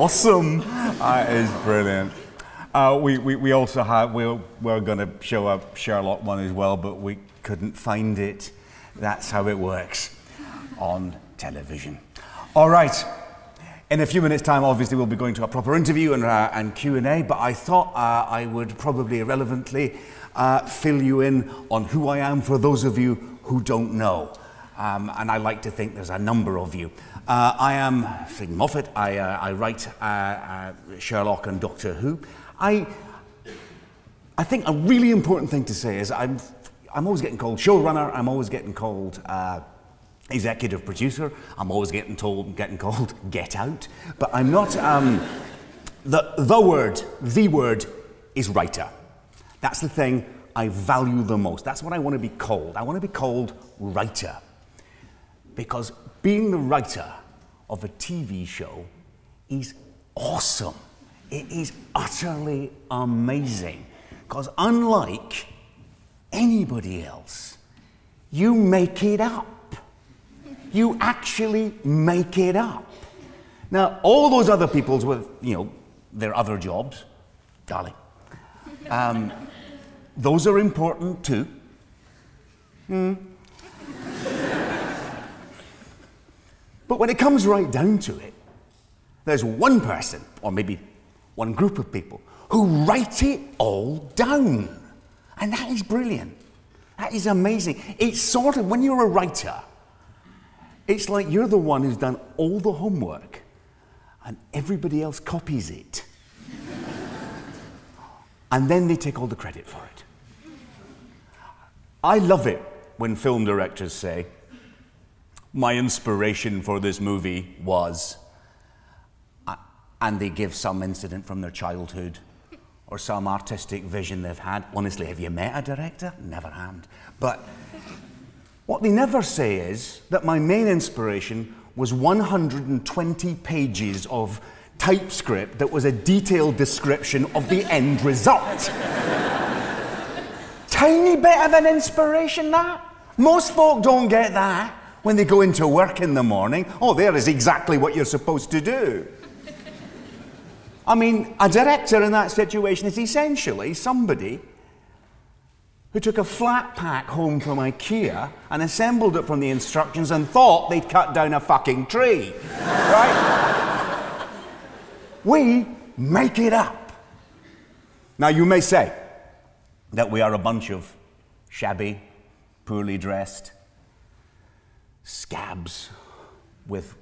awesome. That is brilliant. Uh, we, we, we also have, we're, we're going to show a Sherlock one as well, but we couldn't find it. That's how it works on television. All right. In a few minutes' time, obviously, we'll be going to a proper interview and, uh, and Q&A, but I thought uh, I would probably irrelevantly uh, fill you in on who I am for those of you who don't know. Um, and I like to think there's a number of you. Uh, I am Steven Moffat. I, uh, I write uh, uh, Sherlock and Doctor Who. I, I think a really important thing to say is I'm, I'm always getting called showrunner. I'm always getting called uh, executive producer. I'm always getting told, getting called get out. But I'm not. Um, the, the word, the word, is writer. That's the thing I value the most. That's what I want to be called. I want to be called writer. Because being the writer of a TV show is awesome. It is utterly amazing. Because unlike anybody else, you make it up. You actually make it up. Now, all those other people's with, you know, their other jobs, darling, um, those are important too. Hmm. But when it comes right down to it, there's one person, or maybe one group of people, who write it all down. And that is brilliant. That is amazing. It's sort of, when you're a writer, it's like you're the one who's done all the homework and everybody else copies it. and then they take all the credit for it. I love it when film directors say, My inspiration for this movie was, and they give some incident from their childhood or some artistic vision they've had. Honestly, have you met a director? Never have. But what they never say is that my main inspiration was 120 pages of typescript that was a detailed description of the end result tiny bit of an inspiration, that. Most folk don't get that when they go into work in the morning. Oh, there is exactly what you're supposed to do. I mean, a director in that situation is essentially somebody who took a flat pack home from IKEA and assembled it from the instructions and thought they'd cut down a fucking tree. right? we make it up. Now, you may say, that we are a bunch of shabby, poorly dressed scabs with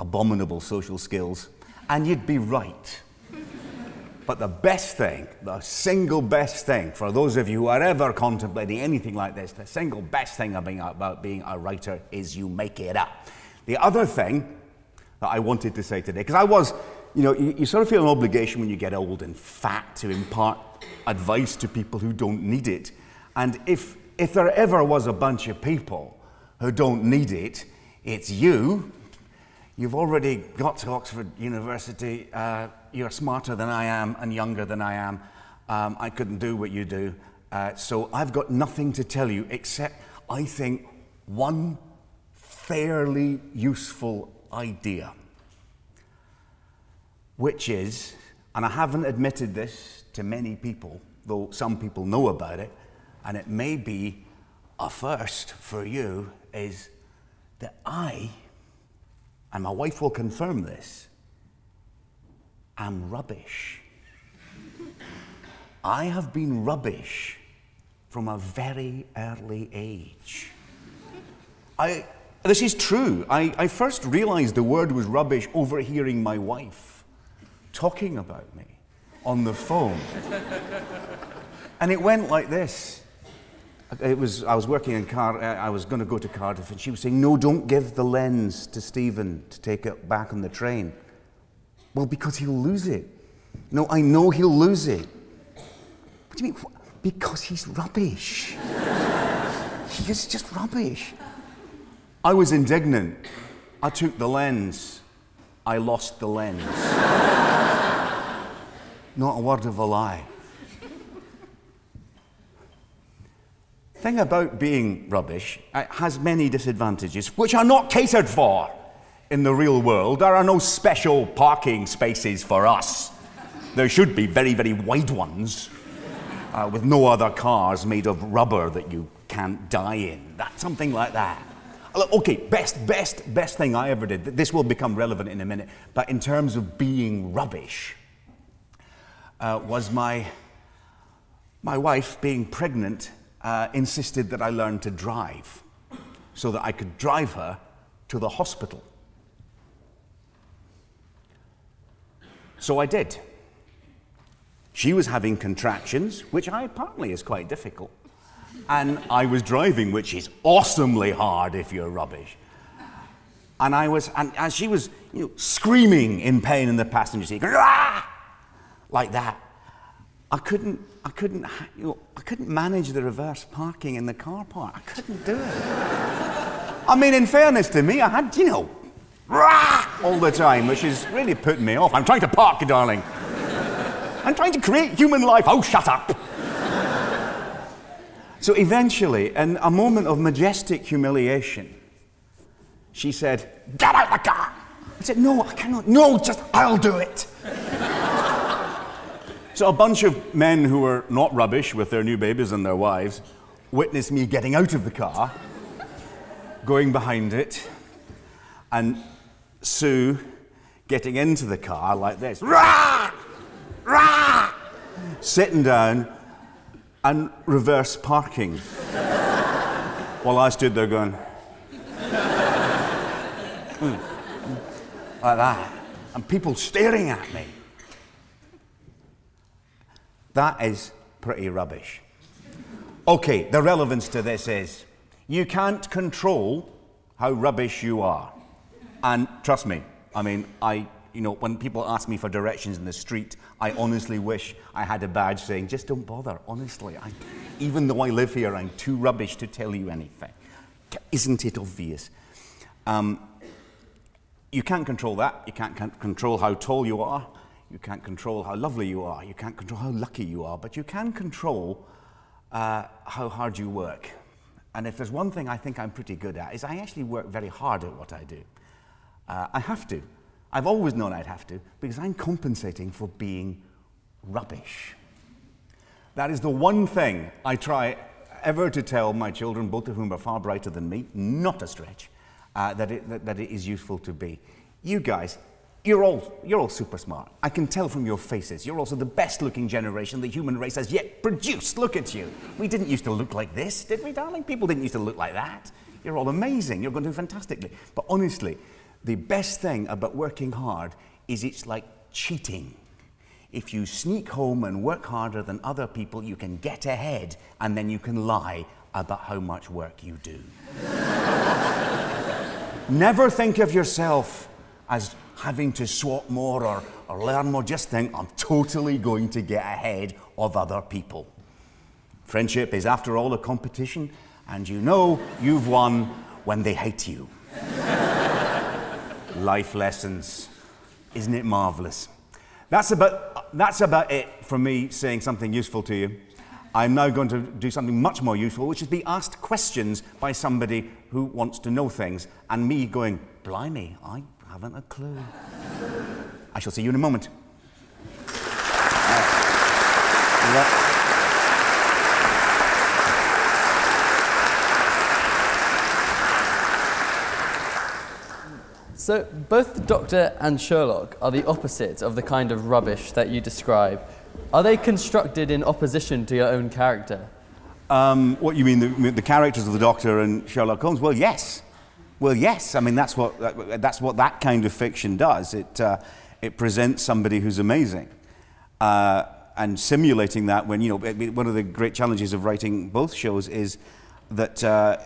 abominable social skills, and you'd be right. But the best thing, the single best thing for those of you who are ever contemplating anything like this, the single best thing about being a writer is you make it up. The other thing that I wanted to say today, because I was, you know, you, you sort of feel an obligation when you get old and fat to impart advice to people who don't need it. And if, if there ever was a bunch of people who don't need it, it's you. You've already got to Oxford University. Uh, you're smarter than I am and younger than I am. Um, I couldn't do what you do. Uh, so I've got nothing to tell you except I think one fairly useful idea, which is, and I haven't admitted this to many people, though some people know about it, and it may be a first for you, is that I, and my wife will confirm this, am rubbish. I have been rubbish from a very early age. I, this is true. I, I first realized the word was rubbish overhearing my wife talking about me on the phone. and it went like this. It was, I was working in Car- I was going to go to Cardiff, and she was saying, No, don't give the lens to Steven to take it back on the train. Well, because he'll lose it. No, I know he'll lose it. What do you mean? Because he's rubbish. he is just rubbish. I was indignant. I took the lens. I lost the lens. Not a word of a lie. Thing about being rubbish, it has many disadvantages, which are not catered for in the real world, there are no special parking spaces for us. There should be very, very wide ones uh, with no other cars made of rubber that you can't die in. That, something like that. Uh, okay, best, best, best thing I ever did. This will become relevant in a minute. But in terms of being rubbish, uh, was my, my wife, being pregnant, uh, insisted that I learn to drive so that I could drive her to the hospital. So I did. She was having contractions, which I apparently is quite difficult. And I was driving, which is awesomely hard if you're rubbish. And I was, and, and she was you know, screaming in pain in the passenger seat, Rah! like that. I couldn't, I couldn't, you know, I couldn't manage the reverse parking in the car park. I couldn't do it. I mean, in fairness to me, I had, you know, rah, all the time, which is really putting me off. I'm trying to park, darling. I'm trying to create human life. Oh, shut up. so eventually, in a moment of majestic humiliation, she said, Get out of the car. I said, No, I cannot. No, just I'll do it. So a bunch of men who were not rubbish with their new babies and their wives witnessed me getting out of the car, going behind it, and Sue getting into the car like this. Rah! rah, sitting down and reverse parking. While I stood there going, mm, like that, and people staring at me. That is pretty rubbish. Okay, the relevance to this is you can't control how rubbish you are. And trust me, I mean, I you know, when people ask me for directions in the street, I honestly wish I had a badge saying, just don't bother, honestly. I, even though I live here, I'm too rubbish to tell you anything. Isn't it obvious? Um, you can't control that. You can't, can't control how tall you are. You can't control how lovely you are. You can't control how lucky you are. But you can control uh, how hard you work. And if there's one thing I think I'm pretty good at, is I actually work very hard at what I do. Uh, I have to. I've always known I'd have to because I'm compensating for being rubbish. That is the one thing I try ever to tell my children, both of whom are far brighter than me, not a stretch, uh, that, it, that, that it is useful to be. You guys, you're all, you're all super smart. I can tell from your faces. You're also the best looking generation the human race has yet produced. Look at you. We didn't used to look like this, did we, darling? People didn't used to look like that. You're all amazing. You're going to do fantastically. But honestly, the best thing about working hard is it's like cheating. If you sneak home and work harder than other people, you can get ahead and then you can lie about how much work you do. Never think of yourself as having to swap more or, or learn more. Just think, I'm totally going to get ahead of other people. Friendship is, after all, a competition, and you know you've won when they hate you life lessons. Isn't it marvelous? That's about, that's about it for me saying something useful to you. I'm now going to do something much more useful, which is be asked questions by somebody who wants to know things, and me going, Blimey, I haven't a clue. I shall see you in a moment. Uh, So, both the Doctor and Sherlock are the opposite of the kind of rubbish that you describe. Are they constructed in opposition to your own character? Um, what you mean, the, the, characters of the Doctor and Sherlock Holmes? Well, yes. Well, yes. I mean, that's what that, that's what that kind of fiction does. It uh, it presents somebody who's amazing, uh, and simulating that. When you know, one of the great challenges of writing both shows is that uh,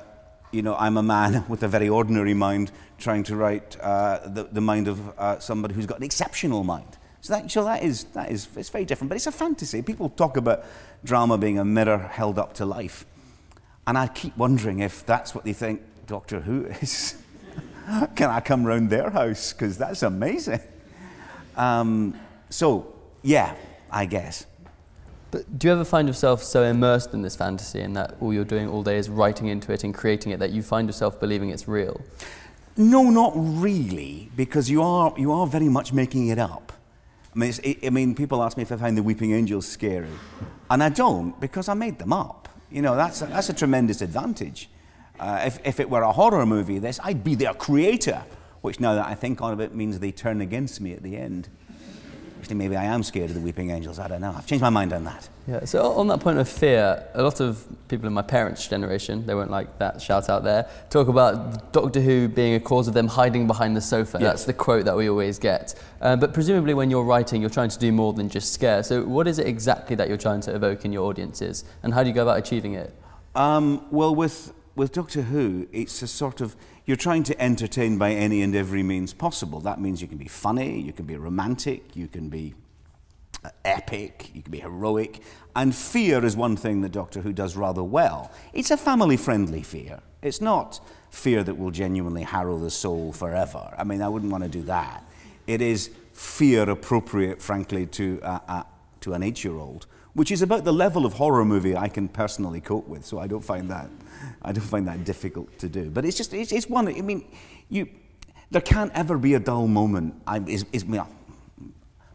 you know, I'm a man with a very ordinary mind trying to write uh, the, the mind of uh, somebody who's got an exceptional mind. So that, so that is, that is, it's very different, but it's a fantasy. People talk about drama being a mirror held up to life. And I keep wondering if that's what they think Doctor Who is. Can I come round their house? Because that's amazing. Um, so, yeah, I guess. But do you ever find yourself so immersed in this fantasy and that all you're doing all day is writing into it and creating it that you find yourself believing it's real? No, not really, because you are, you are very much making it up. I mean, it, I mean, people ask me if I find the Weeping Angels scary. And I don't, because I made them up. You know, that's a, that's a tremendous advantage. Uh, if, if it were a horror movie, this, I'd be their creator, which now that I think on it means they turn against me at the end. Actually, maybe I am scared of the weeping angels. I don't know. I've changed my mind on that. Yeah, so on that point of fear, a lot of people in my parents' generation, they won't like that shout out there, talk about Doctor Who being a cause of them hiding behind the sofa. Yeah. That's the quote that we always get. Uh, but presumably, when you're writing, you're trying to do more than just scare. So, what is it exactly that you're trying to evoke in your audiences, and how do you go about achieving it? Um, well, with, with Doctor Who, it's a sort of, you're trying to entertain by any and every means possible. That means you can be funny, you can be romantic, you can be uh, epic, you can be heroic. And fear is one thing that Doctor Who does rather well. It's a family friendly fear. It's not fear that will genuinely harrow the soul forever. I mean, I wouldn't want to do that. It is fear appropriate, frankly, to, uh, uh, to an eight year old, which is about the level of horror movie I can personally cope with. So I don't find that, I don't find that difficult to do. But it's just, it's, it's one, I mean, you, there can't ever be a dull moment. I, is, is, well,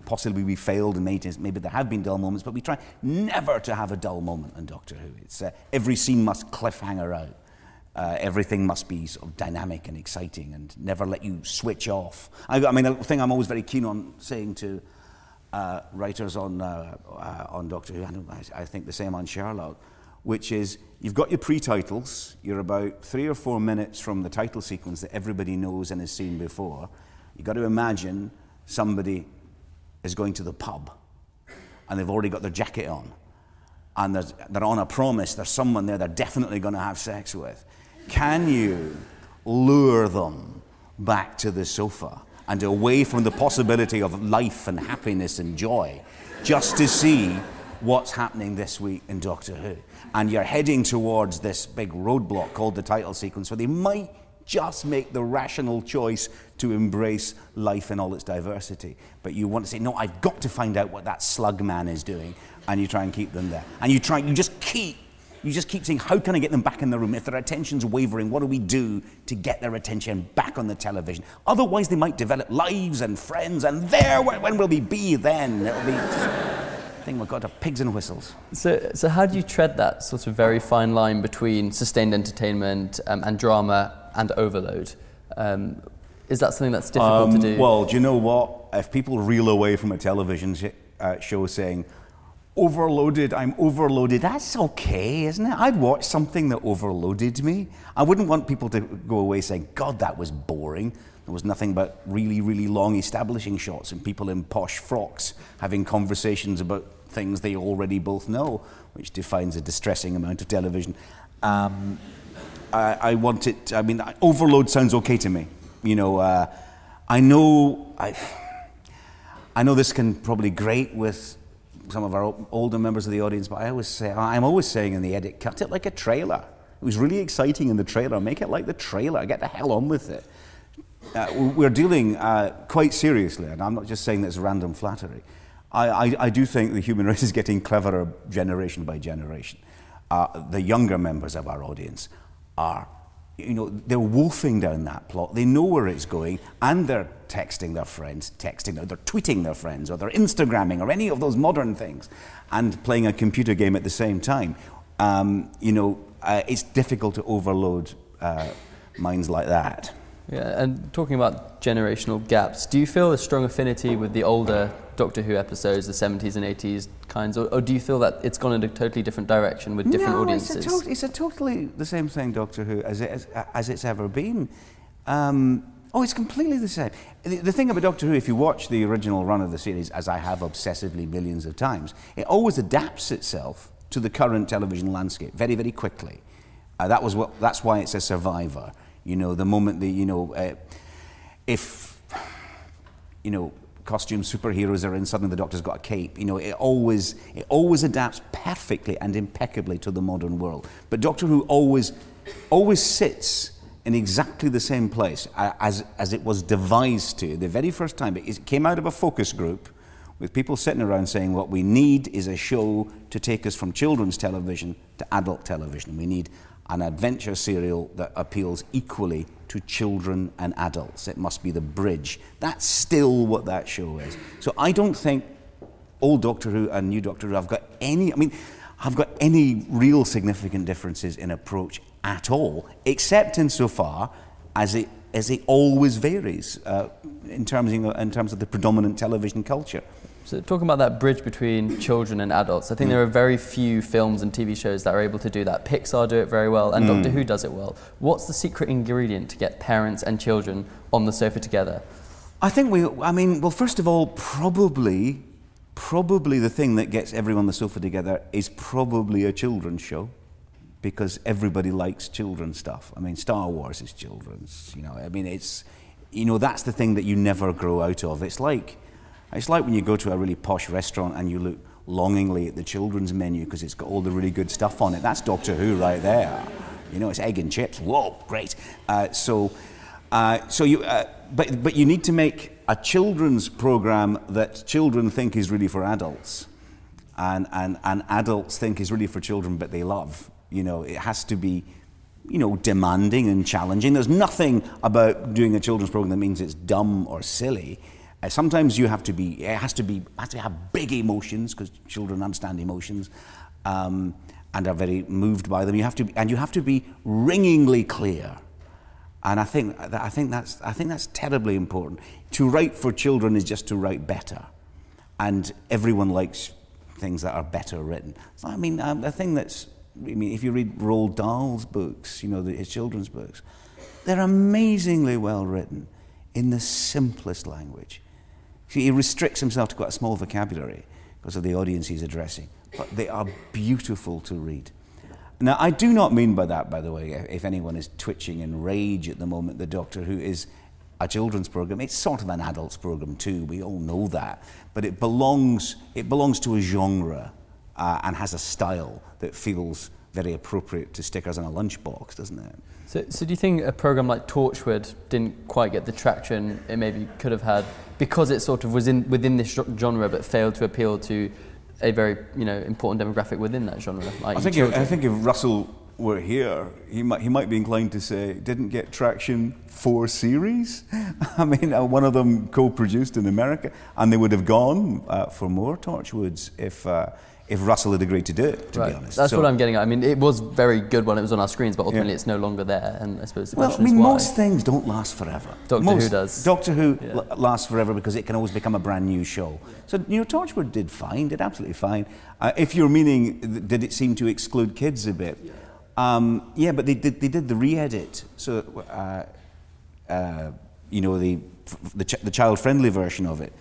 possibly we failed and maybe, maybe there have been dull moments, but we try never to have a dull moment in Doctor Who. It's, uh, every scene must cliffhanger out. Uh, everything must be sort of dynamic and exciting and never let you switch off. I, I mean, the thing I'm always very keen on saying to uh, writers on, uh, uh, on Doctor Who, and I, I think the same on Sherlock, which is you've got your pre-titles, you're about three or four minutes from the title sequence that everybody knows and has seen before. You've got to imagine somebody is going to the pub and they've already got their jacket on and they're on a promise, there's someone there they're definitely going to have sex with. Can you lure them back to the sofa and away from the possibility of life and happiness and joy just to see what's happening this week in Doctor Who? And you're heading towards this big roadblock called the title sequence where they might just make the rational choice to embrace life in all its diversity. But you want to say, no, I've got to find out what that slug man is doing, and you try and keep them there. And you try, you just keep, you just keep saying, how can I get them back in the room? If their attention's wavering, what do we do to get their attention back on the television? Otherwise, they might develop lives and friends, and there, when when will we be then? It'll be. I think we've got to pigs and whistles. So, so how do you tread that sort of very fine line between sustained entertainment um, and drama and overload? Um, is that something that's difficult to do? Um, Well, do you know what? If people reel away from a television sh- uh, show saying, overloaded, I'm overloaded, that's okay, isn't it? I'd watch something that overloaded me. I wouldn't want people to go away saying, God, that was boring. There was nothing but really, really long establishing shots and people in posh frocks having conversations about things they already both know, which defines a distressing amount of television. Um, I, I want it. I mean, overload sounds okay to me. You know, uh, I know. I, I know this can probably grate with some of our older members of the audience, but I always say, I'm always saying in the edit, cut it like a trailer. It was really exciting in the trailer. Make it like the trailer. Get the hell on with it. Uh, we're dealing uh, quite seriously, and I'm not just saying this random flattery. I, I, I do think the human race is getting cleverer generation by generation. Uh, the younger members of our audience are, you know, they're wolfing down that plot. They know where it's going, and they're texting their friends, texting, or they're tweeting their friends, or they're Instagramming, or any of those modern things, and playing a computer game at the same time. Um, you know, uh, it's difficult to overload uh, minds like that. Yeah, and talking about generational gaps, do you feel a strong affinity with the older Doctor Who episodes, the 70s and 80s kinds, or, or do you feel that it's gone in a totally different direction with different no, audiences? It's a, it's a totally the same thing, Doctor Who, as, it, as, as it's ever been. Um, oh, it's completely the same. The, the thing about Doctor Who, if you watch the original run of the series, as I have obsessively millions of times, it always adapts itself to the current television landscape very, very quickly. Uh, that was what, that's why it's a survivor. You know, the moment the, you know, uh, if, you know, costume superheroes are in, suddenly the doctor's got a cape. You know, it always, it always adapts perfectly and impeccably to the modern world. But Doctor Who always, always sits in exactly the same place as, as it was devised to the very first time. It came out of a focus group with people sitting around saying what we need is a show to take us from children's television to adult television. We need an adventure serial that appeals equally to children and adults. It must be the bridge. That's still what that show is. So I don't think old Doctor Who and new Doctor Who have got any, I mean, have got any real significant differences in approach at all, except insofar as it, as it always varies uh, in, terms, in terms of the predominant television culture. So talking about that bridge between children and adults, I think mm. there are very few films and TV shows that are able to do that. Pixar do it very well, and mm. Doctor Who does it well. What's the secret ingredient to get parents and children on the sofa together? I think we. I mean, well, first of all, probably, probably the thing that gets everyone on the sofa together is probably a children's show, because everybody likes children's stuff. I mean, Star Wars is children's. You know, I mean, it's, you know, that's the thing that you never grow out of. It's like it's like when you go to a really posh restaurant and you look longingly at the children's menu because it's got all the really good stuff on it. That's Doctor Who right there. You know, it's egg and chips. Whoa, great. Uh, so, uh, so you, uh, but, but you need to make a children's program that children think is really for adults, and, and, and adults think is really for children, but they love. You know, it has to be, you know, demanding and challenging. There's nothing about doing a children's program that means it's dumb or silly. Uh, sometimes you have to be, it has to be, has to have big emotions because children understand emotions um, and are very moved by them. You have to, and you have to be ringingly clear. And I think, I think, that's, I think that's terribly important. To write for children is just to write better. And everyone likes things that are better written. So, I mean, um, the thing that's, I mean, if you read Roald Dahl's books, you know, the, his children's books, they're amazingly well written in the simplest language. He restricts himself to quite a small vocabulary because of the audience he's addressing, but they are beautiful to read. Now, I do not mean by that, by the way, if anyone is twitching in rage at the moment, the Doctor Who is a children's program. It's sort of an adult's program too. We all know that, but it belongs it belongs to a genre uh, and has a style that feels very appropriate to stickers on a lunchbox, doesn't it? So, so do you think a program like Torchwood didn't quite get the traction it maybe could have had because it sort of was in within this genre but failed to appeal to a very you know important demographic within that genre? Like I think if, I think if Russell were here, he might he might be inclined to say didn't get traction for series. I mean, uh, one of them co-produced in America, and they would have gone uh, for more Torchwoods if. Uh, if Russell had agreed to do it, to right. be honest. That's so, what I'm getting at. I mean, it was very good when it was on our screens, but ultimately yeah. it's no longer there. And I suppose the well, question I mean, most things don't last forever. Doctor most, Who does. Doctor Who yeah. l- lasts forever because it can always become a brand new show. So, you know, Torchwood did fine, did absolutely fine. Uh, if you're meaning, did it seem to exclude kids a bit? Yeah, um, yeah but they did, they did the re-edit. So, uh, uh, you know, the, the, ch- the child-friendly version of it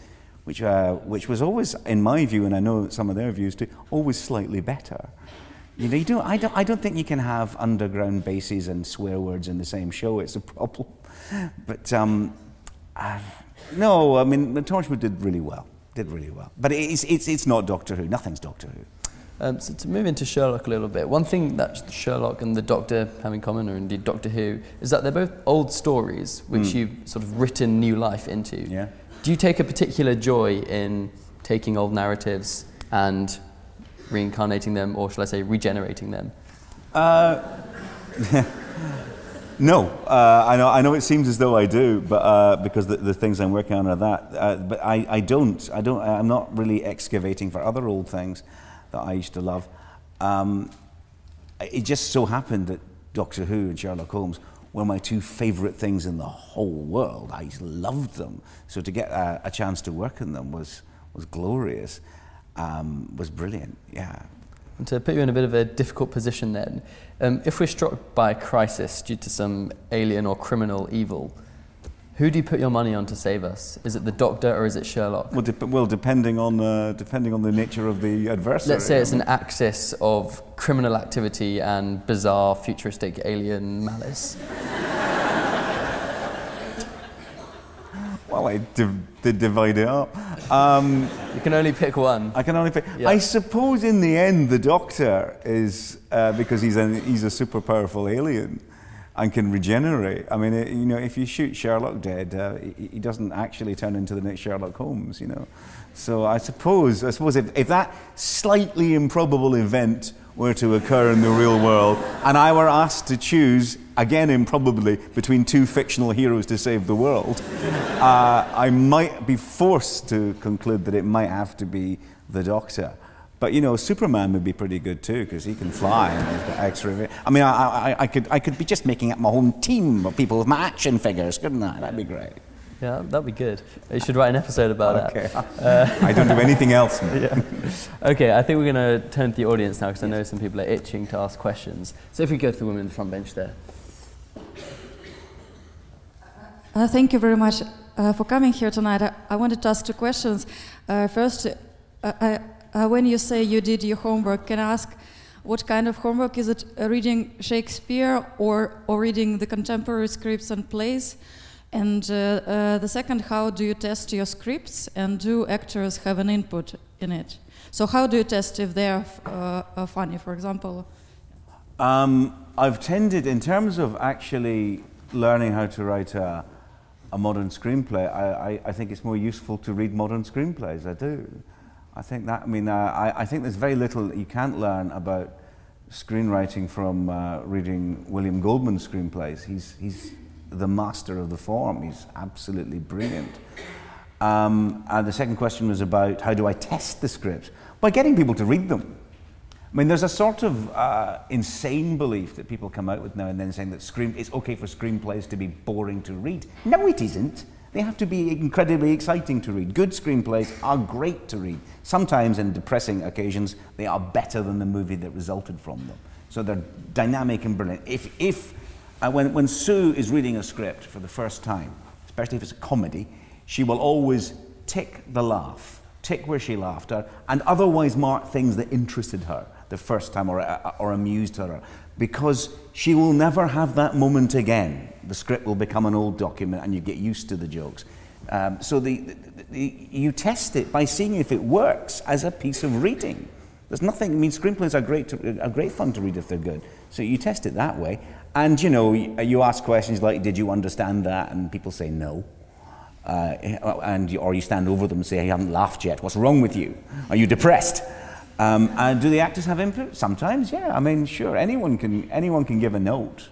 which, uh, which was always, in my view, and I know some of their views too, always slightly better. You know, you don't, I, don't, I don't think you can have underground bases and swear words in the same show. It's a problem. But um, uh, no, I mean, The Torchwood did really well. Did really well. But it's, it's, it's not Doctor Who. Nothing's Doctor Who. Um, so to move into Sherlock a little bit, one thing that Sherlock and the Doctor have in common, or indeed Doctor Who, is that they're both old stories which mm. you've sort of written new life into. Yeah. Do you take a particular joy in taking old narratives and reincarnating them, or shall I say, regenerating them? Uh, no, uh, I know. I know it seems as though I do, but uh, because the, the, things I'm working on are that. Uh, but I, I don't. I don't. I'm not really excavating for other old things that I used to love. Um, it just so happened that Doctor Who and Sherlock Holmes were my two favourite things in the whole world. I loved them. So to get a, a chance to work in them was, was glorious, um, was brilliant, yeah. And to put you in a bit of a difficult position then, um, if we're struck by a crisis due to some alien or criminal evil, who do you put your money on to save us? Is it the Doctor or is it Sherlock? Well, de- well depending on uh, depending on the nature of the adversary. Let's say it's an axis of criminal activity and bizarre futuristic alien malice. well, I did divide it up. Um, you can only pick one. I can only pick. Yeah. I suppose in the end, the Doctor is uh, because he's a he's a super powerful alien and can regenerate. I mean, it, you know, if you shoot Sherlock dead, uh, he, he doesn't actually turn into the next Sherlock Holmes, you know. So I suppose, I suppose if, if that slightly improbable event were to occur in the real world, and I were asked to choose, again improbably, between two fictional heroes to save the world, uh, I might be forced to conclude that it might have to be the Doctor. But you know, Superman would be pretty good too because he can fly and he's got extra. I mean, I, I, I, could I could be just making up my own team of people with my action figures, couldn't I? That'd be great. Yeah, that'd be good. You should write an episode about okay. that. Uh, I don't do anything else. yeah. Okay, I think we're going to turn to the audience now because I know some people are itching to ask questions. So if we go to the woman in the front bench there. Uh, thank you very much uh, for coming here tonight. I, I, wanted to ask two questions. Uh, first, uh, uh, when you say you did your homework, can I ask what kind of homework? Is it reading Shakespeare or, or reading the contemporary scripts and plays? And uh, uh, the second, how do you test your scripts and do actors have an input in it? So, how do you test if they are uh, funny, for example? Um, I've tended, in terms of actually learning how to write a, a modern screenplay, I, I, I, think it's more useful to read modern screenplays. I do. I think that, I mean, uh, I, I think there's very little that you can't learn about screenwriting from uh, reading William Goldman's screenplays. He's, he's the master of the form. He's absolutely brilliant. Um, and the second question was about how do I test the scripts? By getting people to read them. I mean, there's a sort of uh, insane belief that people come out with now and then saying that screen, it's okay for screenplays to be boring to read. No, it isn't. They have to be incredibly exciting to read. Good screenplays are great to read. Sometimes, in depressing occasions, they are better than the movie that resulted from them. So they're dynamic and brilliant. If, if uh, when, when Sue is reading a script for the first time, especially if it's a comedy, she will always tick the laugh, tick where she laughed, and otherwise mark things that interested her the first time or, uh, or amused her, because she will never have that moment again. The script will become an old document and you get used to the jokes. Um, so the, the, the, you test it by seeing if it works as a piece of reading. There's nothing, I mean, screenplays are great, to, are great fun to read if they're good. So you test it that way. And, you know, you ask questions like, did you understand that? And people say no. Uh, and, or you stand over them and say, you haven't laughed yet. What's wrong with you? Are you depressed? Um, and do the actors have input? Sometimes, yeah. I mean, sure, anyone can, anyone can give a note.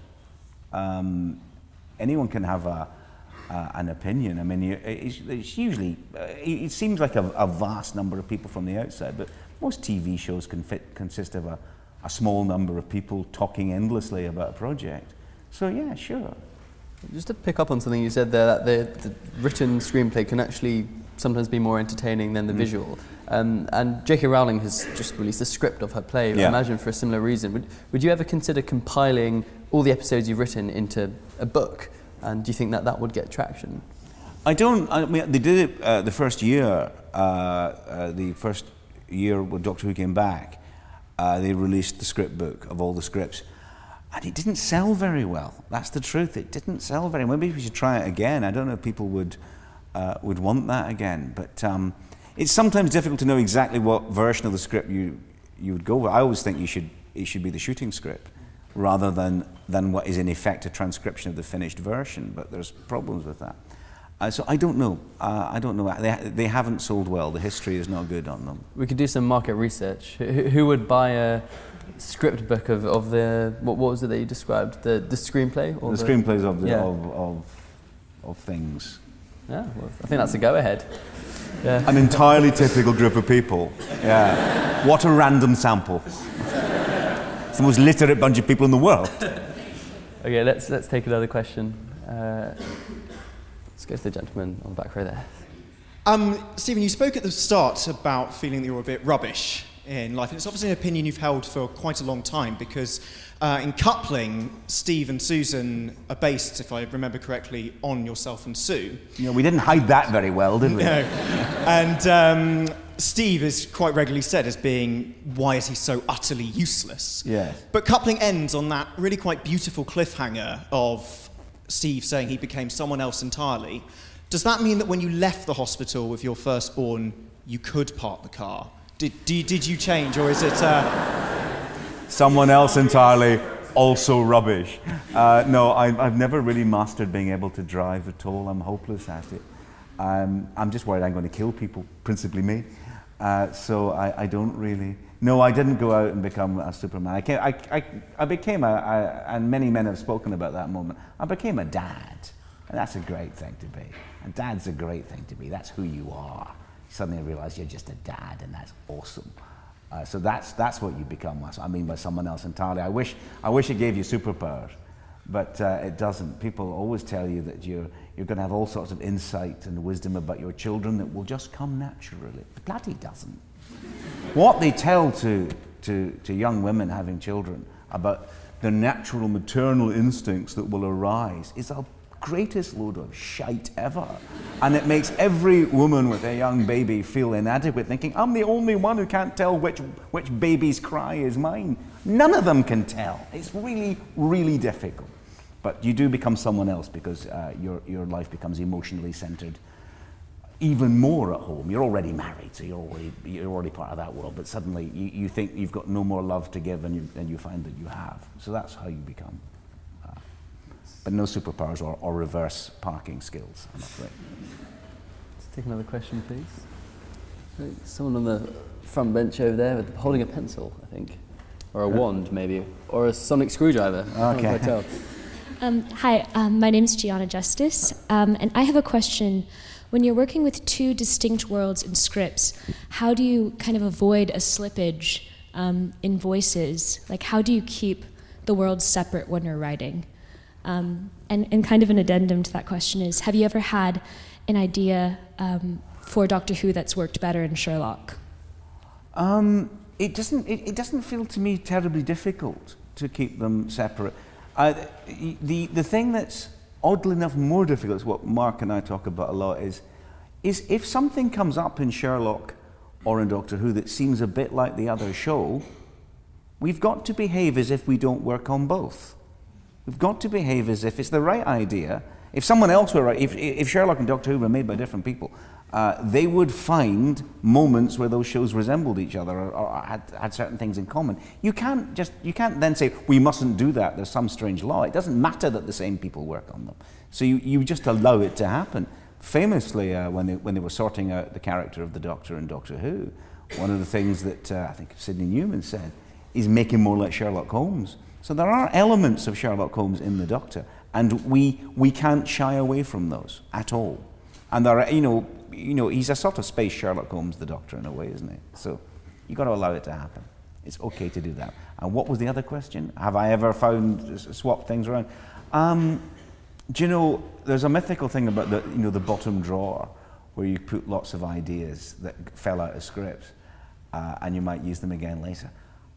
Um, anyone can have a, uh, an opinion. I mean, it's, it's usually, uh, it seems like a, a, vast number of people from the outside, but most TV shows can fit, consist of a, a small number of people talking endlessly about a project. So, yeah, sure. Just to pick up on something you said there, that the, the written screenplay can actually sometimes be more entertaining than the mm. visual. Um, and J.K. Rowling has just released a script of her play, yeah. I imagine for a similar reason. Would, would you ever consider compiling all the episodes you've written into a book? And do you think that that would get traction? I don't. I mean, they did it uh, the first year. Uh, uh, the first year when Doctor Who came back, uh, they released the script book of all the scripts, and it didn't sell very well. That's the truth. It didn't sell very. well. Maybe we should try it again. I don't know if people would uh, would want that again, but. Um, it's sometimes difficult to know exactly what version of the script you, you would go with. I always think you should, it should be the shooting script rather than, than what is in effect a transcription of the finished version, but there's problems with that. Uh, so I don't know. Uh, I don't know. They, they haven't sold well. The history is not good on them. We could do some market research. Who, who would buy a script book of, of the, what, what was it that you described? The, the screenplay? Or the, the screenplays of, the, yeah. of, of, of things. Yeah, well, I think that's a go ahead. Yeah. An entirely typical group of people. Yeah. What a random sample. It's the most literate bunch of people in the world. Okay, let's, let's take another question. Uh, let's go to the gentleman on the back row there. Um, Steven, you spoke at the start about feeling that you're a bit rubbish in life, and it's obviously an opinion you've held for quite a long time because uh, in coupling, Steve and Susan are based, if I remember correctly, on yourself and Sue. You know, we didn't hide that very well, did we? No. and um, Steve is quite regularly said as being, why is he so utterly useless? Yeah. But coupling ends on that really quite beautiful cliffhanger of Steve saying he became someone else entirely. Does that mean that when you left the hospital with your firstborn, you could park the car? Did, did, did you change, or is it. Uh, someone else entirely also rubbish. Uh, no, I, I've never really mastered being able to drive at all. I'm hopeless at it. Um, I'm just worried I'm going to kill people, principally me. Uh, so I, I, don't really. No, I didn't go out and become a Superman. I, came, I, I, I became a, I, and many men have spoken about that moment. I became a dad. And that's a great thing to be. And dad's a great thing to be. That's who you are. Suddenly you realize you're just a dad, and that's awesome. Uh, so that's, that's what you become. I mean by someone else entirely. I wish, I wish it gave you superpowers, but uh, it doesn't. People always tell you that you're, you're going to have all sorts of insight and wisdom about your children that will just come naturally. Bloody doesn't. what they tell to, to, to young women having children about the natural maternal instincts that will arise is a greatest load of shite ever. And it makes every woman with a young baby feel inadequate, thinking, I'm the only one who can't tell which, which baby's cry is mine. None of them can tell. It's really, really difficult. But you do become someone else because uh, your, your life becomes emotionally centered even more at home. You're already married, so you're already, you're already part of that world, but suddenly you, you think you've got no more love to give and you, and you find that you have. So that's how you become but no superpowers or, or reverse parking skills, I'm afraid. Let's take another question, please. Someone on the front bench over there with, holding a pencil, I think, or a wand maybe, or a sonic screwdriver. Okay. Um, hi, um, my name is Gianna Justice, um, and I have a question. When you're working with two distinct worlds in scripts, how do you kind of avoid a slippage um, in voices? Like, how do you keep the worlds separate when you're writing? Um, and, and kind of an addendum to that question is Have you ever had an idea um, for Doctor Who that's worked better in Sherlock? It, doesn't, it, it, doesn't feel to me terribly difficult to keep them separate. Uh, the, the thing that's oddly enough more difficult is what Mark and I talk about a lot is, is if something comes up in Sherlock or in Doctor Who that seems a bit like the other show, we've got to behave as if we don't work on both. We've got to behave as if it's the right idea. If someone else were right, if, if Sherlock and Doctor Who were made by different people, uh, they would find moments where those shows resembled each other or, or, had, had certain things in common. You can't just you can't then say we mustn't do that. There's some strange law. It doesn't matter that the same people work on them. So you, you just allow it to happen. Famously, uh, when they when they were sorting out the character of the Doctor in Doctor Who, one of the things that uh, I think Sydney Newman said is make him more like Sherlock Holmes. So there are elements of Sherlock Holmes in the Doctor, and we, we can't shy away from those at all. And there are, you know, you know, he's a sort of space Sherlock Holmes, the Doctor, in a way, isn't he? So you've got to allow it to happen. It's okay to do that. And what was the other question? Have I ever found swapped things around? Um, do you know, there's a mythical thing about the, you know, the bottom drawer where you put lots of ideas that fell out of scripts uh, and you might use them again later.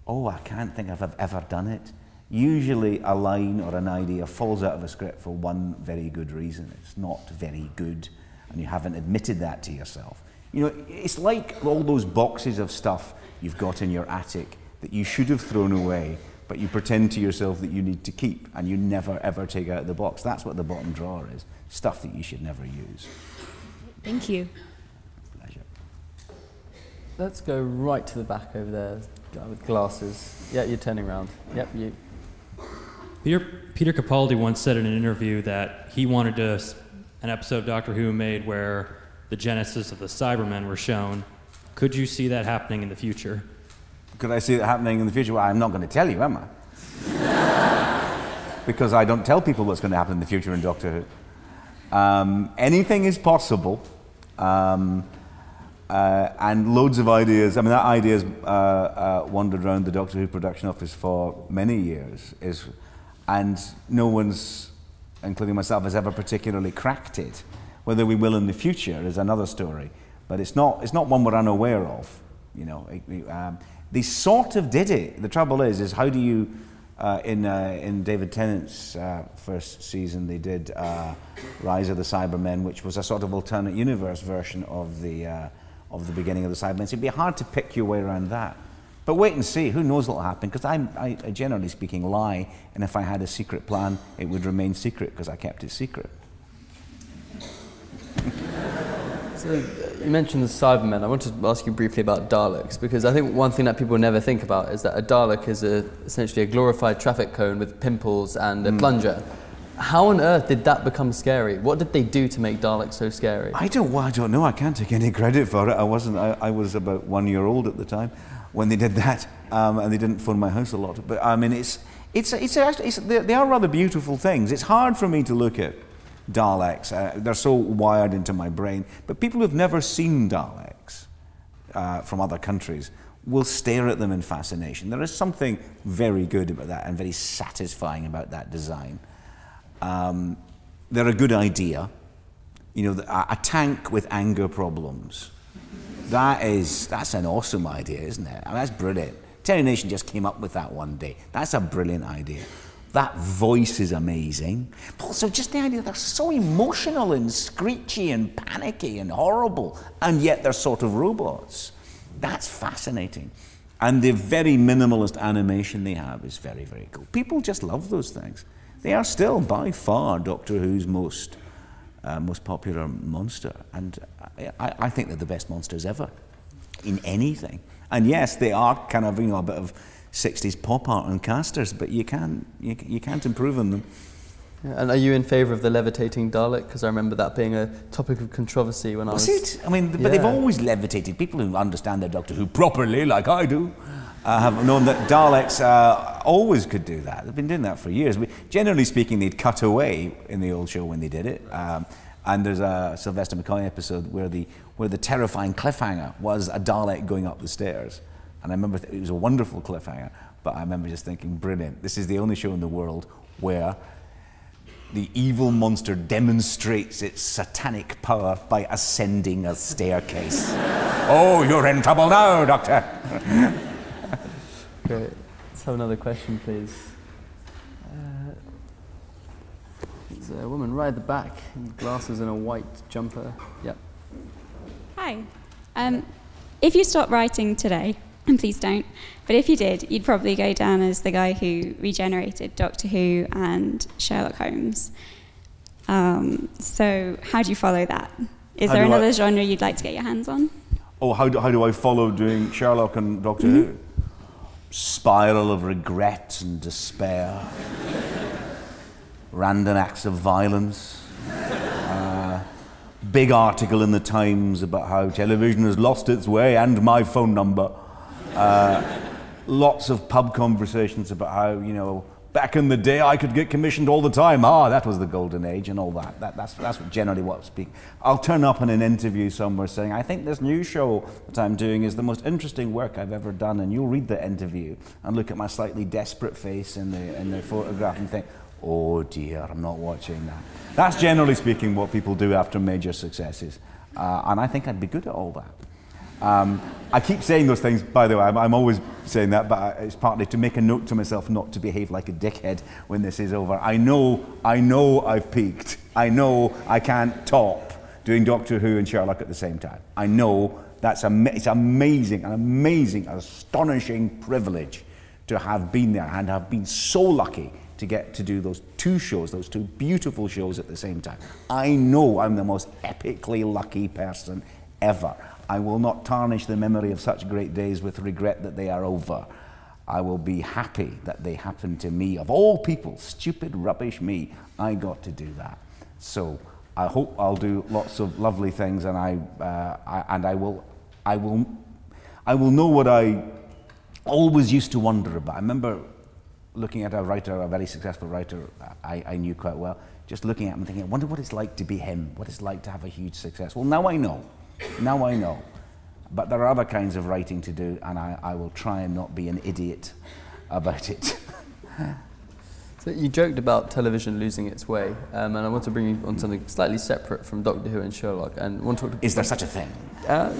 Oh, I can't think I've ever done it. Usually, a line or an idea falls out of a script for one very good reason. It's not very good, and you haven't admitted that to yourself. You know, it's like all those boxes of stuff you've got in your attic that you should have thrown away, but you pretend to yourself that you need to keep, and you never ever take out the box. That's what the bottom drawer is stuff that you should never use. Thank you. Pleasure. Let's go right to the back over there, guy with glasses. Yeah, you're turning around. Yep, you. Peter, Peter Capaldi once said in an interview that he wanted to, an episode of Doctor Who made where the genesis of the Cybermen were shown. Could you see that happening in the future? Could I see that happening in the future? Well, I'm not going to tell you, am I? because I don't tell people what's going to happen in the future in Doctor Who. Um, anything is possible. Um, uh, and loads of ideas. I mean, that idea has uh, uh, wandered around the Doctor Who production office for many years. Is and no one's, including myself, has ever particularly cracked it. Whether we will in the future is another story, but it's not, it's not one we're unaware of. You know, um, they sort of did it. The trouble is, is how do you, uh, in, uh, in David Tennant's uh, first season, they did uh, Rise of the Cybermen, which was a sort of alternate universe version of the, uh, of the beginning of the Cybermen. So it'd be hard to pick your way around that. But wait and see. Who knows what will happen? Because I, I, generally speaking, lie. And if I had a secret plan, it would remain secret because I kept it secret. So you mentioned the Cybermen. I wanted to ask you briefly about Daleks because I think one thing that people never think about is that a Dalek is a, essentially a glorified traffic cone with pimples and a hmm. plunger. How on earth did that become scary? What did they do to make Daleks so scary? I don't. Well, I don't know. I can't take any credit for it. I wasn't. I, I was about one year old at the time when they did that, um, and they didn't phone my house a lot. But I mean, it's it's it's, it's they, are rather beautiful things. It's hard for me to look at Daleks. Uh, they're so wired into my brain. But people who've never seen Daleks uh, from other countries will stare at them in fascination. There is something very good about that and very satisfying about that design. Um, they're a good idea. You know, a tank with anger problems. That is, that's an awesome idea, isn't it? I mean, that's brilliant. Terry Nation just came up with that one day. That's a brilliant idea. That voice is amazing. But also just the idea they're so emotional and screechy and panicky and horrible, and yet they're sort of robots. That's fascinating. And the very minimalist animation they have is very, very cool. People just love those things. They are still by far Doctor Who's most, uh, most popular monster. And I, I think they're the best monsters ever in anything. And yes, they are kind of, you know, a bit of 60s pop art and casters, but you, can, you, you can't improve on them. And are you in favour of the levitating Dalek? Because I remember that being a topic of controversy when I Was was. it? I mean, but they've always levitated. People who understand their Doctor Who properly, like I do, uh, have known that Daleks uh, always could do that. They've been doing that for years. We, generally speaking, they'd cut away in the old show when they did it. Um, and there's a Sylvester McCoy episode where the, where the terrifying cliffhanger was a Dalek going up the stairs. And I remember th- it was a wonderful cliffhanger, but I remember just thinking, brilliant. This is the only show in the world where the evil monster demonstrates its satanic power by ascending a staircase. oh, you're in trouble now, Doctor. Great. Let's have another question, please. Uh, there's a woman right at the back, in glasses and a white jumper. Yep. Hi. Um, if you stopped writing today, and please don't, but if you did, you'd probably go down as the guy who regenerated Doctor Who and Sherlock Holmes. Um, so, how do you follow that? Is How there do I- another genre you'd like to get your hands on? Oh, how do, how do I follow doing Sherlock and Doctor Who? Spiral of regret and despair. Random acts of violence. Uh, big article in the Times about how television has lost its way and my phone number. Uh, lots of pub conversations about how, you know, back in the day I could get commissioned all the time. Ah, that was the golden age and all that. that that's, that's generally what I speak. I'll turn up in an interview somewhere saying, I think this new show that I'm doing is the most interesting work I've ever done. And you'll read the interview and look at my slightly desperate face in the, in the photograph and think, oh dear, I'm not watching that. That's generally speaking what people do after major successes. Uh, and I think I'd be good at all that. Um, I keep saying those things, by the way, I'm, I'm always saying that, but I- it's partly to make a note to myself not to behave like a dickhead when this is over. I know, I know I've peaked. I know I can't top doing Doctor Who and Sherlock at the same time. I know that's ama- it's amazing, an amazing, astonishing privilege to have been there and have been so lucky to get to do those two shows, those two beautiful shows at the same time. I know I'm the most epically lucky person ever. I will not tarnish the memory of such great days with regret that they are over. I will be happy that they happened to me. Of all people, stupid, rubbish me, I got to do that. So I hope I'll do lots of lovely things, and I, uh, I and I will, I will, I will know what I always used to wonder about. I remember looking at a writer, a very successful writer I, I knew quite well, just looking at him and thinking, I wonder what it's like to be him, what it's like to have a huge success. Well, now I know. Now I know. But there are other kinds of writing to do, and I, I will try and not be an idiot about it. So you joked about television losing its way, um, and I want to bring you on something slightly separate from Doctor Who and Sherlock, and want to talk to Is there such a thing? Uh,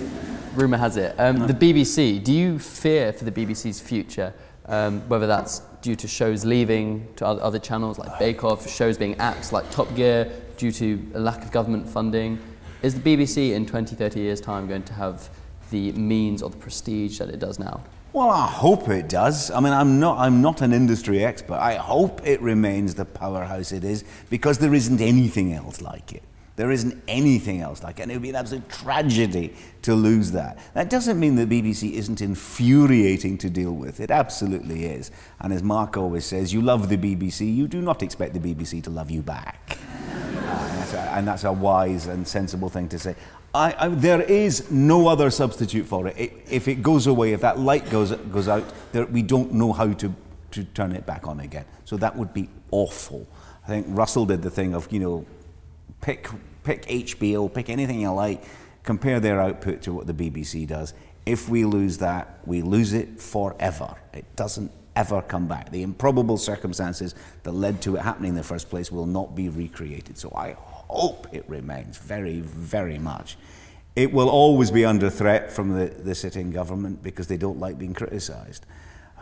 rumor has it. Um, the BBC, do you fear for the BBC's future, um, whether that's due to shows leaving to other channels like Bake Off, shows being axed like Top Gear, due to a lack of government funding? Is the BBC in 20, 30 years' time going to have the means or the prestige that it does now? Well, I hope it does. I mean, I'm not, I'm not an industry expert. I hope it remains the powerhouse it is because there isn't anything else like it. There isn't anything else like it. And it would be an absolute tragedy to lose that. That doesn't mean the BBC isn't infuriating to deal with. It absolutely is. And as Mark always says, you love the BBC, you do not expect the BBC to love you back. and, that's a, and, that's a, wise and sensible thing to say. I, I, there is no other substitute for it. it. If it goes away, if that light goes, goes out, there, we don't know how to, to turn it back on again. So that would be awful. I think Russell did the thing of, you know, pick, pick HBO, pick anything you like, compare their output to what the BBC does. If we lose that, we lose it forever. It doesn't ever come back. The improbable circumstances that led to it happening in the first place will not be recreated. So I hope it remains very, very much. It will always be under threat from the, the sitting government because they don't like being criticised.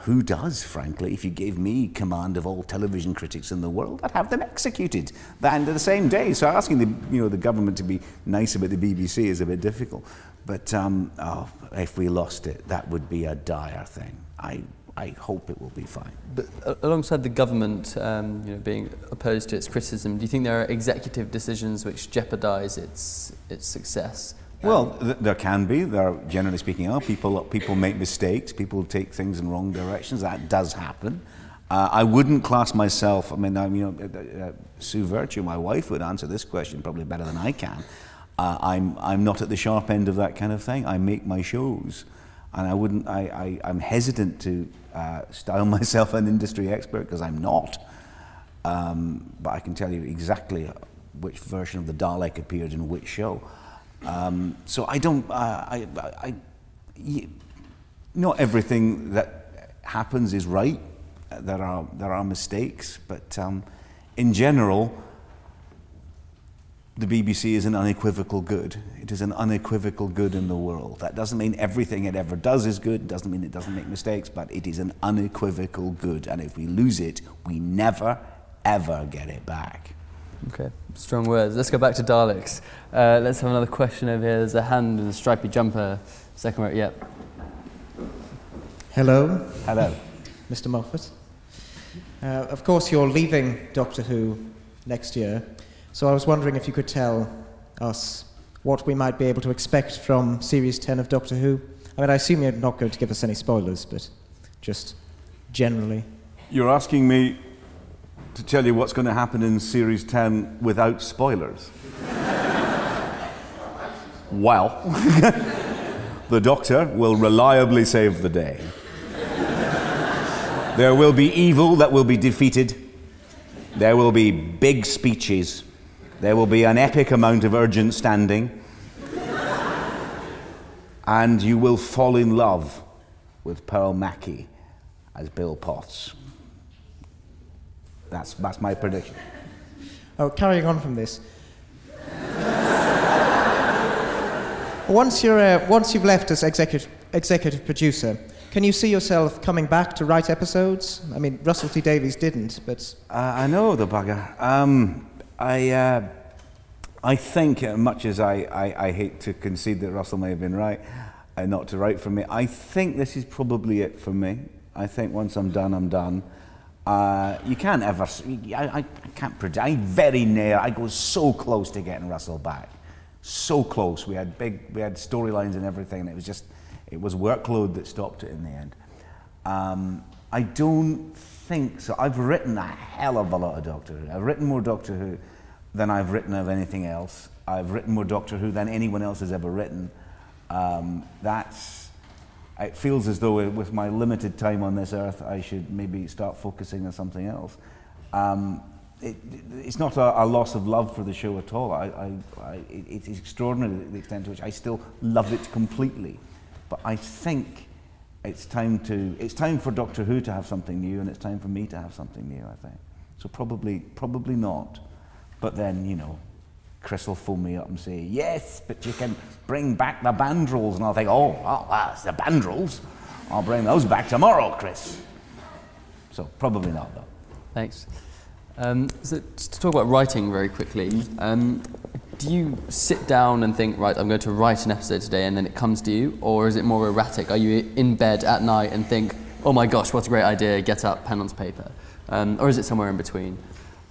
Who does, frankly? If you gave me command of all television critics in the world, I'd have them executed that the same day. So asking the, you know, the government to be nice about the BBC is a bit difficult. But um, oh, if we lost it, that would be a dire thing. I, I hope it will be fine. But uh, alongside the government um, you know, being opposed to its criticism, do you think there are executive decisions which jeopardise its, its success? Well, th- there can be. There, are, generally speaking, are people. People make mistakes. People take things in wrong directions. That does happen. Uh, I wouldn't class myself. I mean, I, you know, uh, uh, Sue Vertue, my wife, would answer this question probably better than I can. Uh, I'm I'm not at the sharp end of that kind of thing. I make my shows, and I wouldn't. I, I am hesitant to uh, style myself an industry expert because I'm not. Um, but I can tell you exactly which version of the Dalek appeared in which show. Um, so I don't, uh, I, I, I, not everything that happens is right. There are, there are mistakes, but um, in general, the BBC is an unequivocal good. It is an unequivocal good in the world. That doesn't mean everything it ever does is good, it doesn't mean it doesn't make mistakes, but it is an unequivocal good. And if we lose it, we never, ever get it back. Okay, strong words. Let's go back to Daleks. Uh, let's have another question over here. There's a hand in a stripy jumper. Second row, yep. Hello. Hello. Mr. Moffat. Uh, of course, you're leaving Doctor Who next year, so I was wondering if you could tell us what we might be able to expect from Series 10 of Doctor Who. I mean, I assume you're not going to give us any spoilers, but just generally. You're asking me to tell you what's going to happen in Series 10 without spoilers. well, the Doctor will reliably save the day. There will be evil that will be defeated. There will be big speeches. There will be an epic amount of urgent standing. and you will fall in love with Pearl Mackie as Bill Potts. That's, that's my prediction. Oh, carrying on from this. once, you're, uh, once you've left as executive, executive producer, can you see yourself coming back to write episodes? I mean, Russell T Davies didn't, but. Uh, I know the bugger. Um, I, uh, I think, much as I, I, I, hate to concede that Russell may have been right, uh, not to write for me, I think this is probably it for me. I think once I'm done, I'm done. Uh, you can't ever, I, I can't predict, I'm very near, I go so close to getting Russell back. So close. We had big, we had storylines and everything, and it was just, it was workload that stopped it in the end. Um, I don't think so. I've written a hell of a lot of Doctor Who. I've written more Doctor Who than I've written of anything else. I've written more Doctor Who than anyone else has ever written. Um, that's it feels as though with my limited time on this earth, I should maybe start focusing on something else. Um, it, it's not a, a, loss of love for the show at all. I, I, I, it's extraordinary the extent to which I still love it completely. But I think it's time to it's time for Doctor Who to have something new, and it's time for me to have something new. I think so. Probably probably not. But then you know, Chris will phone me up and say, Yes, but you can bring back the Mandrels. And I'll think, Oh, oh that's the Mandrels. I'll bring those back tomorrow, Chris. So, probably not, though. Thanks. Um, so, to talk about writing very quickly, um, do you sit down and think, right, I'm going to write an episode today and then it comes to you? Or is it more erratic? Are you in bed at night and think, oh my gosh, what a great idea, get up, pen on paper? Um, or is it somewhere in between?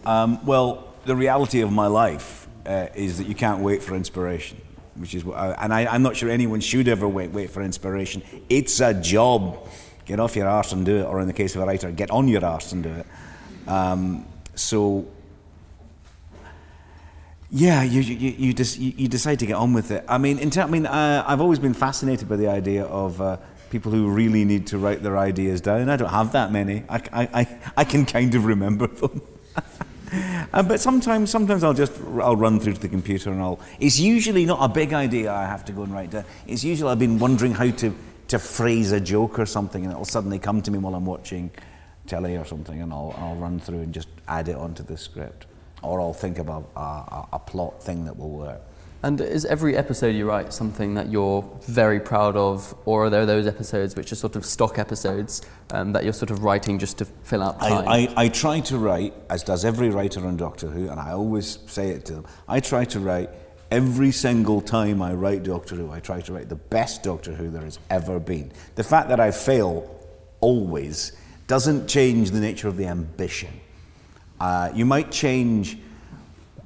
Um, well, the reality of my life uh, is that you can't wait for inspiration, which is what, I, and I, I'm not sure anyone should ever wait, wait for inspiration. It's a job. Get off your arse and do it, or in the case of a writer, get on your arse and do it. Um, so, yeah, you, you, you, des- you, you decide to get on with it. I mean, in ter- I mean, uh, I've always been fascinated by the idea of uh, people who really need to write their ideas down. I don't have that many. I, I, I, I can kind of remember them. uh, but sometimes, sometimes I'll just I'll run through to the computer and I'll. It's usually not a big idea I have to go and write down. It's usually I've been wondering how to to phrase a joke or something, and it'll suddenly come to me while I'm watching telly or something, and I'll I'll run through and just add it onto the script, or I'll think about a, a, a plot thing that will work. And is every episode you write something that you're very proud of, or are there those episodes which are sort of stock episodes um, that you're sort of writing just to fill out time? I, I, I try to write, as does every writer on Doctor Who, and I always say it to them, I try to write every single time I write Doctor Who, I try to write the best Doctor Who there has ever been. The fact that I fail always doesn't change the nature of the ambition. Uh, you might change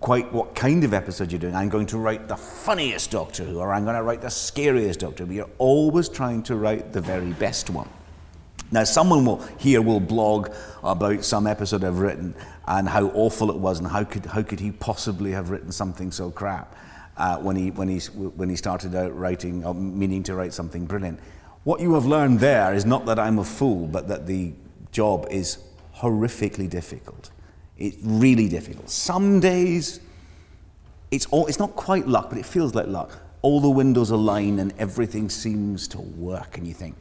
quite what kind of episode you're doing. I'm going to write the funniest Doctor Who, or I'm going to write the scariest Doctor Who. You're always trying to write the very best one. Now, someone will here will blog about some episode I've written and how awful it was, and how could how could he possibly have written something so crap uh, when he when he when he started out writing, or meaning to write something brilliant. What you have learned there is not that I'm a fool, but that the job is horrifically difficult. It's really difficult. Some days, it's, all, it's not quite luck, but it feels like luck. All the windows align and everything seems to work, and you think,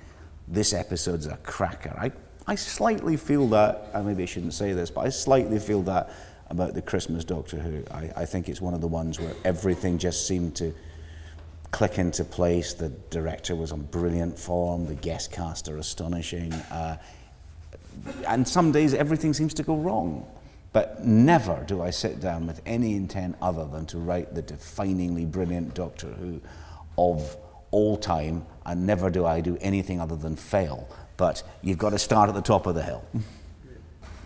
this episode's a cracker. I, I slightly feel that, and maybe I shouldn't say this, but I slightly feel that about the Christmas Doctor Who. I, I think it's one of the ones where everything just seemed to click into place. The director was on brilliant form, the guest cast are astonishing. Uh, and some days everything seems to go wrong. But never do I sit down with any intent other than to write the definingly brilliant Doctor Who of all time, and never do I do anything other than fail. But you've got to start at the top of the hill.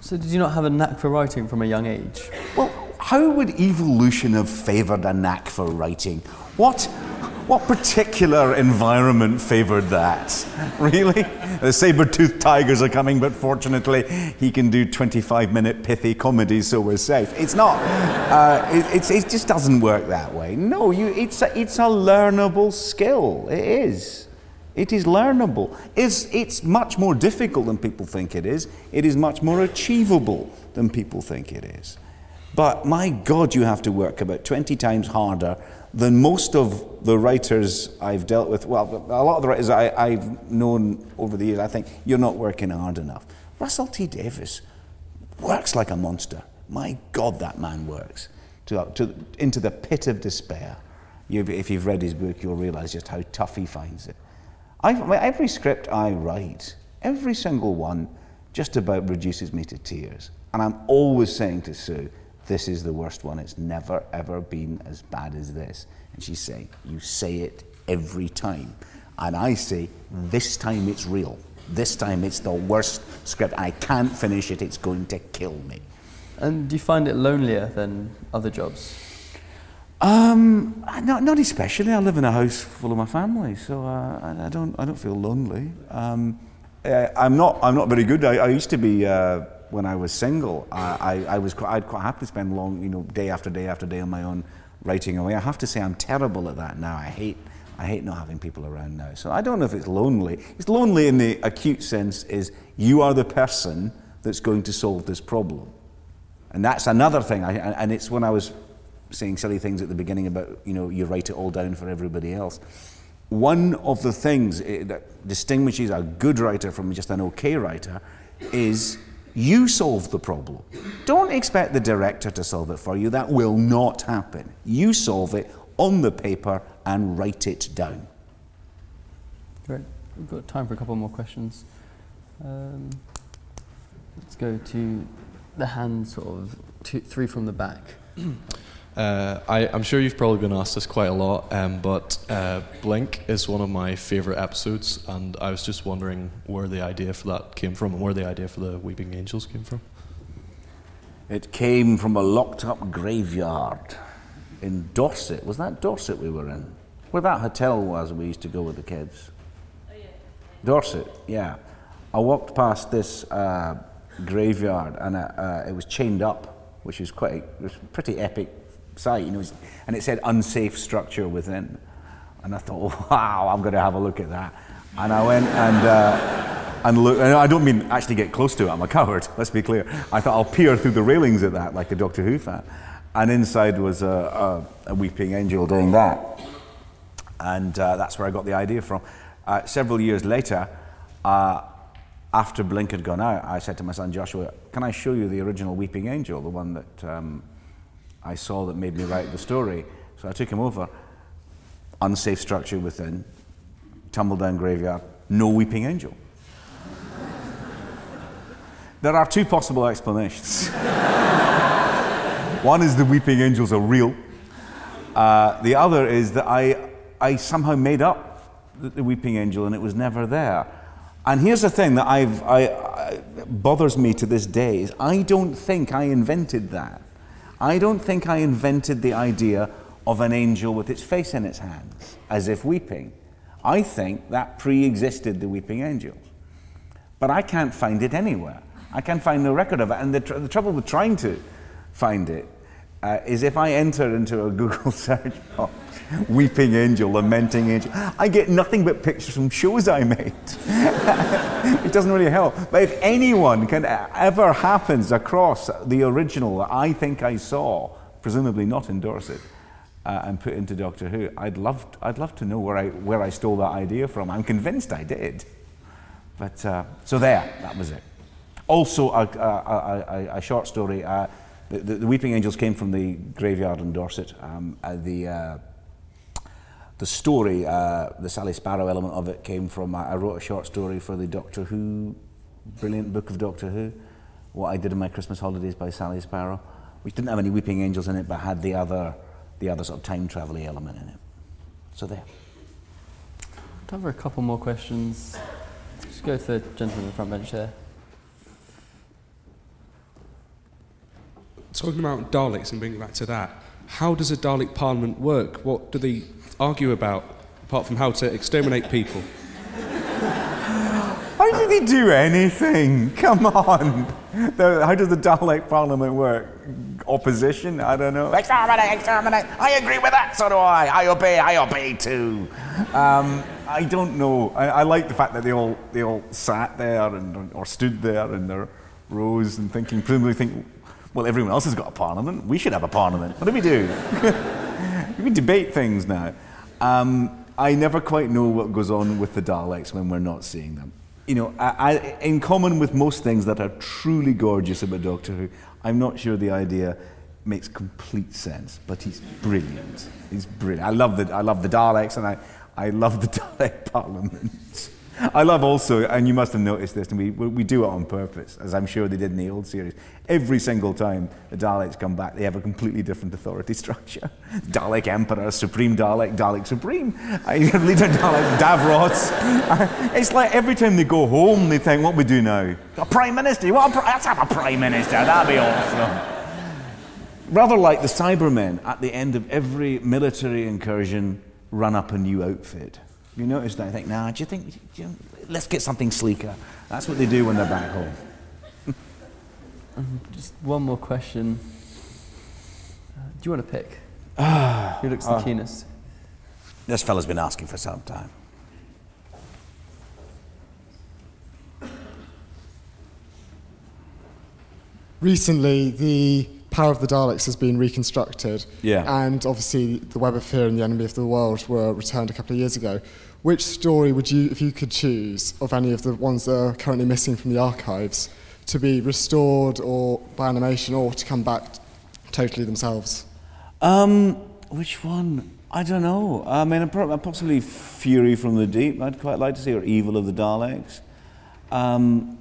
so, did you not have a knack for writing from a young age? Well, how would evolution have favoured a knack for writing? What, what particular environment favoured that? Really? The saber-toothed tigers are coming, but fortunately he can do 25-minute pithy comedies, so we're safe. It's not. Uh, it, it just doesn't work that way. No, you, it's, a, it's a learnable skill. It is. It is learnable. It's, it's much more difficult than people think it is. It is much more achievable than people think it is. But my God, you have to work about 20 times harder than most of the writers I've dealt with. Well, a lot of the writers I, have known over the years, I think you're not working hard enough. Russell T Davies works like a monster. My God, that man works to, to, into the pit of despair. You've, if you've read his book, you'll realize just how tough he finds it. I've, every script I write, every single one, just about reduces me to tears. And I'm always saying to Sue, this is the worst one. It's never, ever been as bad as this. And she's saying, You say it every time. And I say, This time it's real. This time it's the worst script. I can't finish it. It's going to kill me. And do you find it lonelier than other jobs? Um, not, not especially. I live in a house full of my family, so uh, I, I, don't, I don't feel lonely. Um, I, I'm, not, I'm not very good. I, I used to be. Uh, when I was single, I, I, I was quite, I'd quite happy to spend long, you know, day after day after day on my own writing away. I have to say I'm terrible at that now. I hate, I hate not having people around now. So I don't know if it's lonely. It's lonely in the acute sense is you are the person that's going to solve this problem. And that's another thing. I, and it's when I was saying silly things at the beginning about, you know, you write it all down for everybody else. One of the things eh, that distinguishes a good writer from just an okay writer is you solve the problem. Don't expect the director to solve it for you. That will not happen. You solve it on the paper and write it down. Great. We've got time for a couple more questions. Um, let's go to the hand, sort of two, three from the back. Uh, I, am sure you've probably been asked this quite a lot, um, but uh, Blink is one of my favourite episodes, and I was just wondering where the idea for that came from and where the idea for the Weeping Angels came from. It came from a locked up graveyard. in Dorset. Was that Dorset we were in? Where that hotel was we used to go with the kids. Dorset, yeah. I walked past this uh, graveyard and uh, uh, it was chained up, which was quite it was pretty epic sight. You know, and it said unsafe structure within. And I thought, wow, I'm going to have a look at that. And I went and uh, and look. And I don't mean actually get close to it. I'm a coward. Let's be clear. I thought I'll peer through the railings at that, like a Doctor Who fan. And inside was a, a, a weeping angel doing that and uh, that's where I got the idea from. Uh, several years later, uh, after Blink had gone out, I said to my son Joshua, "Can I show you the original Weeping Angel, the one that um, I saw that made me write the story?" So I took him over. Unsafe structure within, tumble down graveyard, no Weeping Angel. there are two possible explanations. one is the Weeping Angels are real. Uh, the other is that I, I somehow made up the, the weeping angel and it was never there. And here's the thing that I've, I, I, bothers me to this day is I don't think I invented that. I don't think I invented the idea of an angel with its face in its hands, as if weeping. I think that pre-existed the weeping angel. But I can't find it anywhere. I can't find no record of it. And the, tr- the trouble with trying to find it uh, is if I enter into a Google search box, weeping angel, lamenting angel, I get nothing but pictures from shows I made. it doesn't really help. But if anyone can ever happens across the original that I think I saw, presumably not in Dorset, uh, and put into Doctor Who, I'd love, I'd love to know where I, where I stole that idea from. I'm convinced I did. But uh, so there, that was it. Also, a, a, a, a short story. Uh, the, the, Weeping Angels came from the graveyard in Dorset. Um, the uh, the story, uh, the Sally Sparrow element of it, came from. I wrote a short story for the Doctor Who, brilliant book of Doctor Who, What I Did in My Christmas Holidays by Sally Sparrow, which didn't have any Weeping Angels in it, but had the other, the other sort of time travel element in it. So there. Time for a couple more questions. Just go to the gentleman in the front bench there. Talking about Daleks and bringing it back to that, how does a Dalek parliament work? What do they argue about, apart from how to exterminate people? How did he do anything? Come on. The- How does the Dalek Parliament work? Opposition? I don't know. Exterminate, exterminate. I agree with that, so do I. I obey, I obey too. Um, I don't know. I, I like the fact that they all they all sat there and or stood there in their rows and thinking, presumably think, well, everyone else has got a parliament. We should have a parliament. What do we do? we debate things now. Um, I never quite know what goes on with the Daleks when we're not seeing them. You know, I, I, in common with most things that are truly gorgeous about Doctor Who, I'm not sure the idea makes complete sense, but he's brilliant. He's brilliant. I love the, I love the Daleks and I, I love the Dalek Parliament. I love also, and you must have noticed this, and we, we do it on purpose, as I'm sure they did in the old series. Every single time the Daleks come back, they have a completely different authority structure. Dalek Emperor, Supreme Dalek, Dalek Supreme, Leader Dalek, Davros. It's like every time they go home, they think, what we do now? A Prime Minister? What pri- let's have a Prime Minister, that'd be awesome. Rather like the Cybermen at the end of every military incursion, run up a new outfit. You notice that? I think, nah, do you think, do you, let's get something sleeker. That's what they do when they're back home. Just one more question. Uh, do you want to pick? Who looks the Ah. keenest? This fella's been asking for some time. Recently, the power of the Daleks has been reconstructed. Yeah. And obviously, the Web of Fear and the Enemy of the World were returned a couple of years ago. Which story would you, if you could choose, of any of the ones that are currently missing from the archives, to be restored or by animation or to come back totally themselves? Um, which one? I don't know. I mean, possibly Fury from the Deep. I'd quite like to see, or Evil of the Daleks. Um,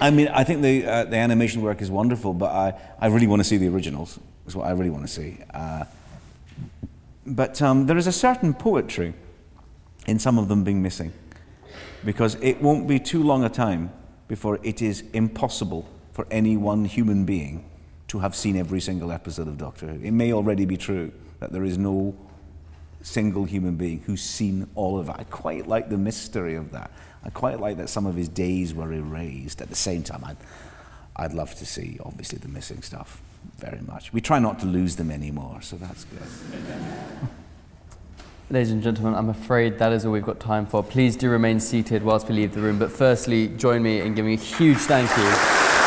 I mean, I think the uh, the animation work is wonderful, but I, I really want to see the originals. Is what I really want to see. Uh, but um, there is a certain poetry in some of them being missing, because it won't be too long a time before it is impossible for any one human being to have seen every single episode of Doctor Who. It may already be true, that there is no single human being who's seen all of it. I quite like the mystery of that. I quite like that some of his days were erased. At the same time, I'd, I'd love to see, obviously, the missing stuff very much. We try not to lose them anymore, so that's good. Ladies and gentlemen, I'm afraid that is all we've got time for. Please do remain seated whilst we leave the room. But firstly, join me in giving a huge thank you